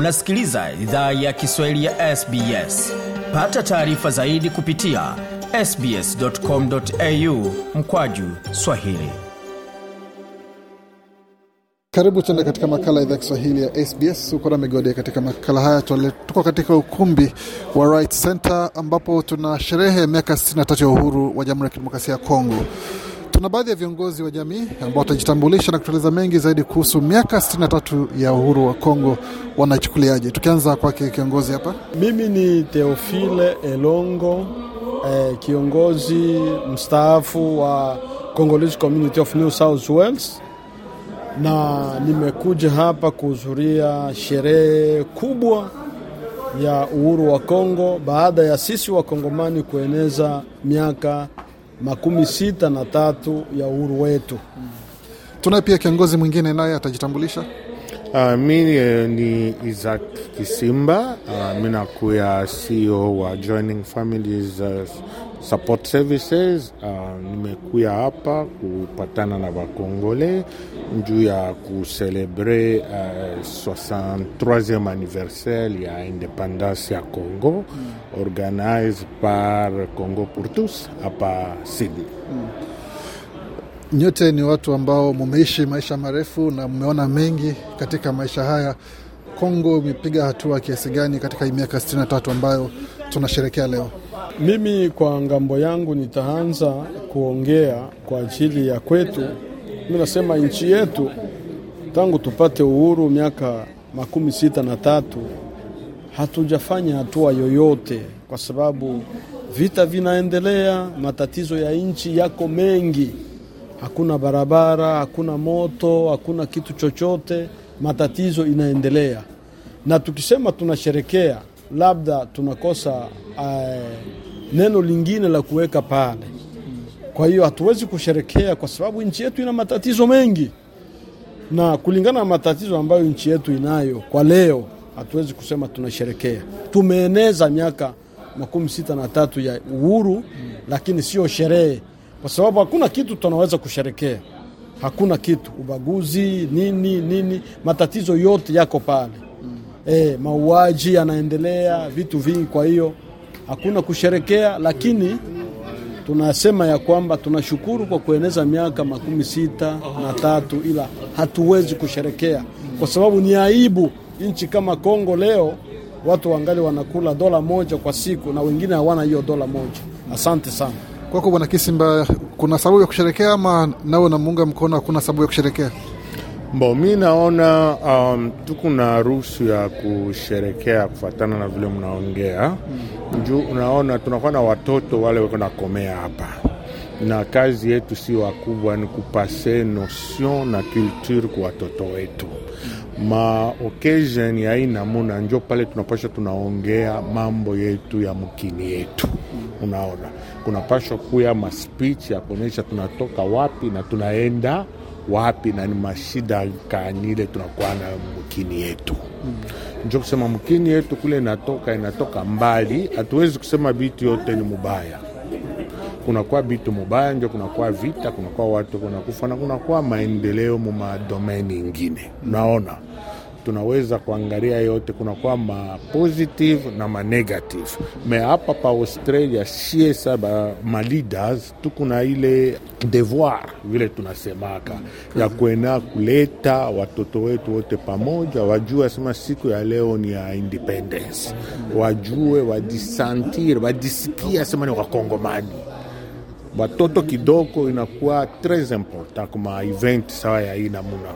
Unasikiliza idhaa ya Kiswahili ya SBS. Pata taarifa zaidi kupitia sbs.com.au mkwaju swahili. Karibu tena katika makala ya Kiswahili ya SBS. Uko na migode katika makala haya. Tuko katika ukumbi wa Right Center ambapo tuna sherehe miaka 63 ya uhuru wa Jamhuri ya Kidemokrasia ya Kongo. Tuna baadhi ya viongozi wa jamii ambao watajitambulisha na kutueleza mengi zaidi kuhusu miaka 63 ya uhuru wa Kongo. Wanachukuliaje, Tukianza kwake kiongozi hapa. Mimi ni Theophile Elongo eh, kiongozi mstaafu wa Congolese Community of New South Wales. Na nimekuja hapa kuhudhuria sherehe kubwa ya uhuru wa Kongo baada ya sisi wakongomani kueneza miaka makumi sita na tatu ya uhuru wetu. Tunaye pia kiongozi mwingine naye atajitambulisha. Uh, mi ni Isaac Kisimba. Uh, mi nakuya CEO wa Joining Families uh, Support Services. Uh, nimekuya hapa kupatana na Wakongole juu ya kuselebre uh, 63e anniversaire ya independance ya Congo mm. organize par Congo pour tous hapa Sydney mm. Nyote ni watu ambao mumeishi maisha marefu na mmeona mengi katika maisha haya. Kongo imepiga hatua kiasi gani katika miaka 63 ambayo tunasherekea leo? Mimi kwa ng'ambo yangu nitaanza kuongea kwa ajili ya kwetu. Mi nasema nchi yetu tangu tupate uhuru miaka makumi sita na tatu hatujafanya hatua yoyote, kwa sababu vita vinaendelea, matatizo ya nchi yako mengi hakuna barabara, hakuna moto, hakuna kitu chochote, matatizo inaendelea. Na tukisema tunasherekea, labda tunakosa uh, neno lingine la kuweka pale. Kwa hiyo hatuwezi kusherekea kwa sababu nchi yetu ina matatizo mengi, na kulingana na matatizo ambayo nchi yetu inayo kwa leo, hatuwezi kusema tunasherekea. Tumeeneza miaka makumi sita na tatu ya uhuru lakini sio sherehe kwa sababu hakuna kitu tunaweza kusherekea, hakuna kitu, ubaguzi nini nini, matatizo yote yako pale mm. E, mauaji yanaendelea, vitu vingi. Kwa hiyo hakuna kusherekea, lakini tunasema ya kwamba tunashukuru kwa kueneza miaka makumi sita na tatu, ila hatuwezi kusherekea kwa sababu ni aibu. Nchi kama Kongo leo watu wangali wanakula dola moja kwa siku na wengine hawana hiyo dola moja. Asante sana. Kwako Bwana Kisimba, kuna sababu ya kusherekea ama nawe unamuunga mkono hakuna sababu ya kusherekea? Bo, mi naona um, tuko na ruhusu ya kusherekea kufatana na vile mnaongea. Mm. Juu unaona tunakuwa na watoto wale wako nakomea hapa, na kazi yetu si wakubwa, ni kupase notion na culture kwa watoto wetu. Ma occasion ya hii namuna, njo pale tunapasha tunaongea mambo yetu ya mkini yetu unaona kunapashwa kuya maspeech ya kuonyesha tunatoka wapi na tunaenda wapi na ni mashida kanile tunakuwa na mkini yetu mm. Njo kusema mkini yetu kule inatoka inatoka mbali, hatuwezi kusema bitu yote ni mubaya. Kunakuwa bitu mubaya, njo kunakuwa vita, kunakuwa watu kunakufa na kunakuwa maendeleo mu madomeni ingine, unaona tunaweza kuangalia yote, kunakuwa ma positive na ma negative. Me hapa pa Australia sie saba ma leaders tuko na ile devoir vile tunasemaka ya kuena kuleta watoto wetu wote pamoja, wajue asema siku ya leo ni ya independence, wajue wajisantir, wajisikia asema ni wakongomani watoto kidogo inakuwa tres important kuma event sawa ya hii namuna.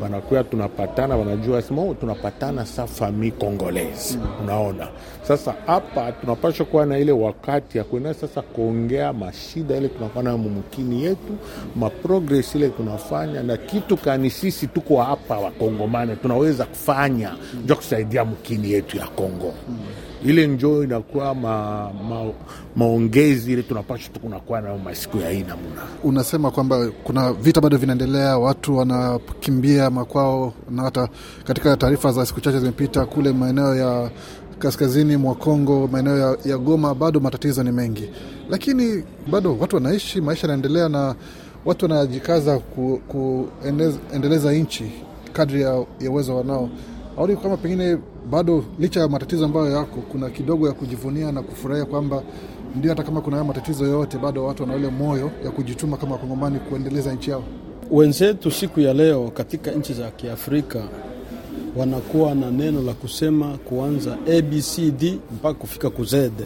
Banakuya tunapatana, wanajua sema oh, tunapatana sa famille congolaise. Mm. Unaona, sasa hapa tunapasha kuwa na ile wakati ya kuenda sasa kuongea mashida ile tunakuwa nayo mumkini yetu, maprogress ile tunafanya na kitu kani, sisi tuko hapa wakongomane tunaweza kufanya mm. jua kusaidia mkini yetu ya Kongo. Mm ile njo inakuwa ma, ma, maongezi ile tunapasha tukunakuwa nayo masiku ya hii namna. Unasema kwamba kuna vita bado vinaendelea, watu wanakimbia makwao, na hata katika taarifa za siku chache zimepita kule maeneo ya kaskazini mwa Kongo, maeneo ya, ya Goma, bado matatizo ni mengi, lakini bado watu wanaishi, maisha yanaendelea na watu wanajikaza kuendeleza ku, nchi kadri ya uwezo wanao aoni kama pengine bado licha ya matatizo ambayo yako, kuna kidogo ya kujivunia na kufurahia kwamba ndio, hata kama kuna haya matatizo yote, bado watu wana ile moyo ya kujituma kama wakongomani kuendeleza nchi yao. Wenzetu siku ya leo katika nchi za Kiafrika wanakuwa na neno la kusema kuanza ABCD mpaka kufika kuzede.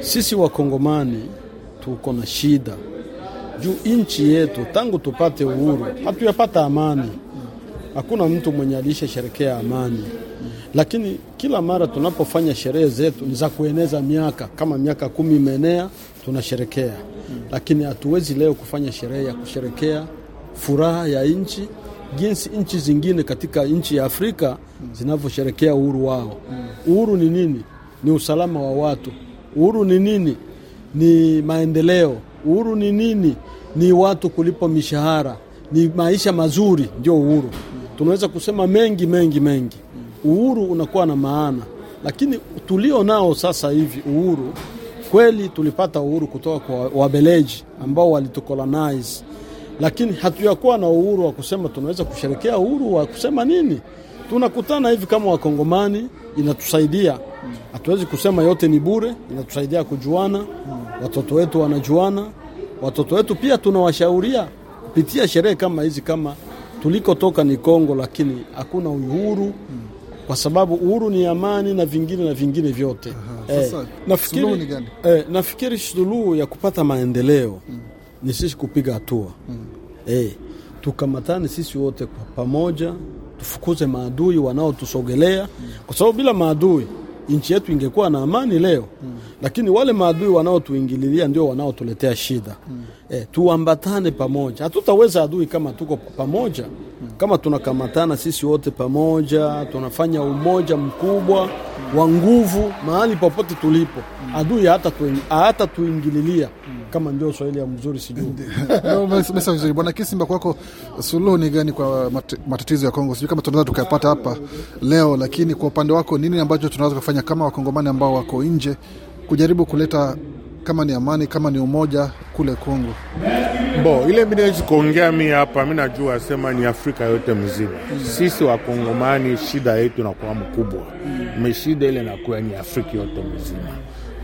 Sisi wakongomani tuko na shida juu nchi yetu tangu tupate uhuru hatuyapata amani. Hakuna mtu mwenye aliisha sherekea amani, lakini kila mara tunapofanya sherehe zetu ni za kueneza miaka, kama miaka kumi imeenea tunasherekea, lakini hatuwezi leo kufanya sherehe ya kusherekea furaha ya nchi jinsi nchi zingine katika nchi ya Afrika zinavyosherekea uhuru wao. Uhuru ni nini? Ni usalama wa watu. Uhuru ni nini? Ni maendeleo. Uhuru ni nini? Ni watu kulipwa mishahara, ni maisha mazuri, ndio uhuru. Tunaweza kusema mengi mengi mengi. Uhuru unakuwa na maana, lakini tulio nao sasa hivi uhuru kweli, tulipata uhuru kutoka kwa Wabeleji ambao walitukolonize lakini hatuyakuwa na uhuru wa kusema tunaweza kusherekea uhuru wa kusema nini. Tunakutana hivi kama Wakongomani, inatusaidia. Hatuwezi kusema yote ni bure, inatusaidia kujuana. Watoto wetu wanajuana, watoto wetu pia tunawashauria kupitia sherehe kama hizi. Kama tulikotoka ni Kongo, lakini hakuna uhuru kwa sababu uhuru ni amani na vingine na vingine vyote. Sasa, suluhu ni nafikiri, gani? eh, nafikiri suluhu ya kupata maendeleo ni sisi kupiga hatua eh, tukamatane sisi wote kwa pamoja, tufukuze maadui wanaotusogelea, kwa sababu bila maadui nchi yetu ingekuwa na amani leo, lakini wale maadui wanaotuingililia ndio wanaotuletea shida. Eh, tuambatane pamoja, hatutaweza adui kama tuko pamoja. Kama tunakamatana sisi wote pamoja, tunafanya umoja mkubwa wa nguvu mahali popote tulipo, adui hata tuingililia kama ndio Swahili ya mzuri sijui. Vizuri bwana Kisimba. Kwako suluhu ni gani kwa matatizo ya Kongo? Sijui kama tunaweza tukayapata hapa leo, lakini kwa upande wako nini ambacho tunaweza kufanya kama wakongomani ambao wako nje kujaribu kuleta kama ni amani, kama ni umoja kule Kongo? Bo, ile mi nawezi kuongea mi hapa, mi najua sema ni Afrika yote mzima. Sisi Wakongomani shida yetu nakuwa mkubwa, me shida ile nakuwa ni Afrika yote mzima.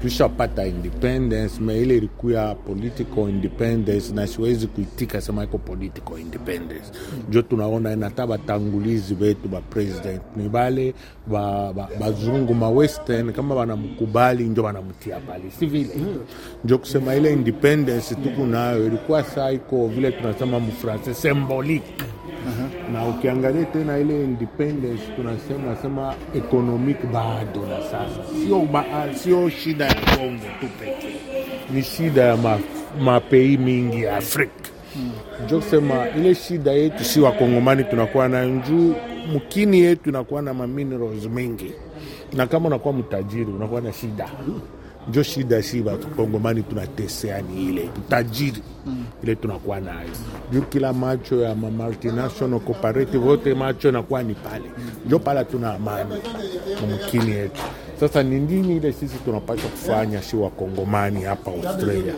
Tushapata independence, me ile ilikuya political independence, na siwezi kuitika sema iko political independence. njo tunaona nata batangulizi betu ba president ni bale ba, ba, bazungu ma western kama banamkubali njo banamtia pale, si vile njo kusema ile independence tuku nayo ilikuwa saa iko vile tunasema mfransa symbolique na ukiangalia tena ile independence tunasema sema economic bado na sasa. Sio, ba, sio shida ya Kongo tu pekee, ni shida ya ma, mapei mingi ya Afrika. Njo kusema ile shida yetu si wakongomani tunakuwa na njuu mkini yetu inakuwa na maminerals mingi, na kama unakuwa mtajiri unakuwa na shida njo shida si wakongomani tunatesea ni ile utajiri ile tunakuwa nayo. Juu kila macho ya multinational cooperative wote macho nakuwa ni pale. Njo pala tuna amani mumkini yetu. Sasa ni nini ile sisi tunapasha kufanya si wakongomani hapa australia?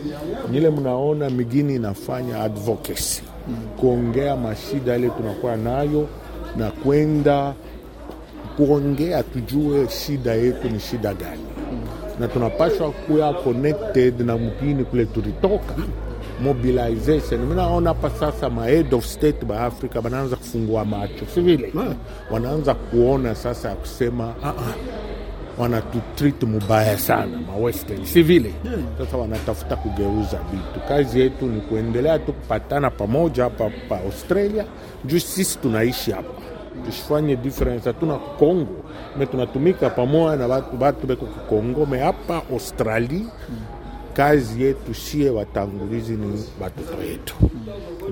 Nile mnaona migini inafanya advocacy kuongea mashida ile tunakuwa nayo na kwenda kuongea tujue shida yetu ni shida gani na tunapashwa kuya connected na mgini kule tulitoka. Mobilization. Minaona hapa sasa ma head of state ba afrika banaanza kufungua macho si vile? Wanaanza kuona sasa ya kusema ah, ah, wanatutreat mubaya sana ma western si vile? Sasa wanatafuta kugeuza vitu. Kazi yetu ni kuendelea tu kupatana pamoja hapa pa australia. Juu sisi tunaishi hapa tusifanye difference hatuna kongo me tunatumika pamoja na batu batu beko kukongo me hapa australie kazi yetu sie watangulizi ni batoto yetu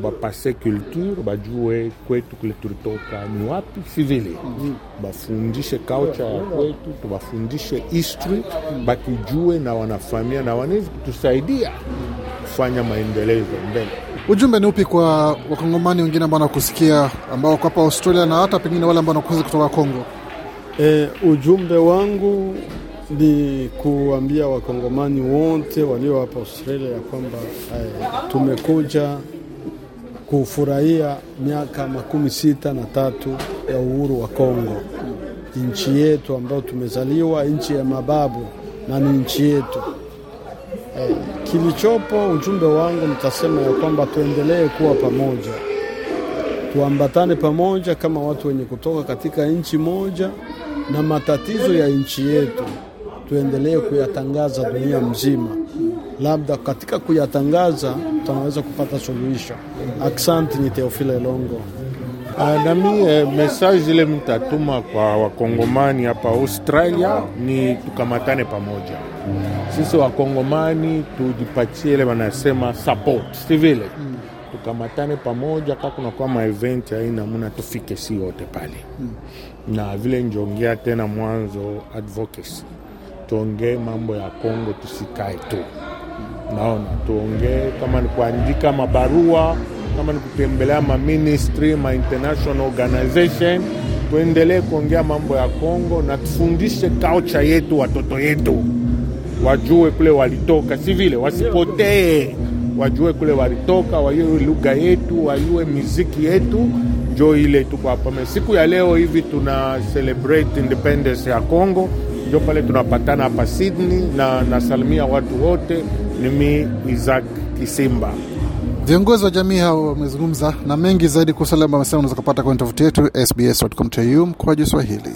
bapase culture bajue kwetu kule tulitoka ni wapi si vile bafundishe culture ya kwetu tubafundishe history bakijue na wanafamia na wanawezi kutusaidia kufanya maendelezo mbele Ujumbe ni upi kwa wakongomani wengine ambao wanakusikia ambao wako hapa Australia na hata pengine wale ambao wanakuza kutoka Kongo? E, ujumbe wangu ni kuambia wakongomani wote walio hapa Australia ya kwamba e, tumekuja kufurahia miaka makumi sita na tatu ya uhuru wa Kongo, nchi yetu ambayo tumezaliwa, nchi ya mababu na ni nchi yetu. Eh, kilichopo ujumbe wangu nitasema ya kwamba tuendelee kuwa pamoja, tuambatane pamoja kama watu wenye kutoka katika nchi moja, na matatizo ya nchi yetu tuendelee kuyatangaza dunia mzima. Labda katika kuyatangaza tunaweza kupata suluhisho. Aksanti, ni Teofila Elongo. Nami message ile mtatuma kwa wakongomani hapa Australia ni tukamatane pamoja. Sisi wakongomani tujipatie ile wanasema support, si vile mm. tukamatane pamoja, ka kunakuwa maevent aina muna tufike si yote pale mm. na vile njongea tena mwanzo advocacy, tuongee mambo ya Kongo, tusikae tu naona tuongee, kama ni kuandika mabarua, kama ni kutembelea ma ministry ma international organization, tuendelee kuongea mambo ya Kongo na tufundishe culture yetu, watoto yetu wajue kule walitoka, si vile wasipotee, wajue kule walitoka, wajue lugha yetu, wajue miziki yetu, njo ile tuko hapa. Siku ya leo hivi tuna celebrate independence ya Kongo, njo pale tunapatana hapa Sydney, na nasalimia watu wote. Nimi Isaac Kisimba. Viongozi wa jamii hao wamezungumza na mengi zaidi kuhusu yale ambayo amesema, Unaweza kupata kwenye tovuti yetu sbs.com.au mkoaji Swahili.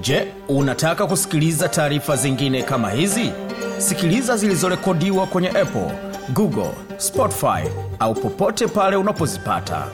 Je, unataka kusikiliza taarifa zingine kama hizi? Sikiliza zilizorekodiwa kwenye Apple, Google, Spotify au popote pale unapozipata.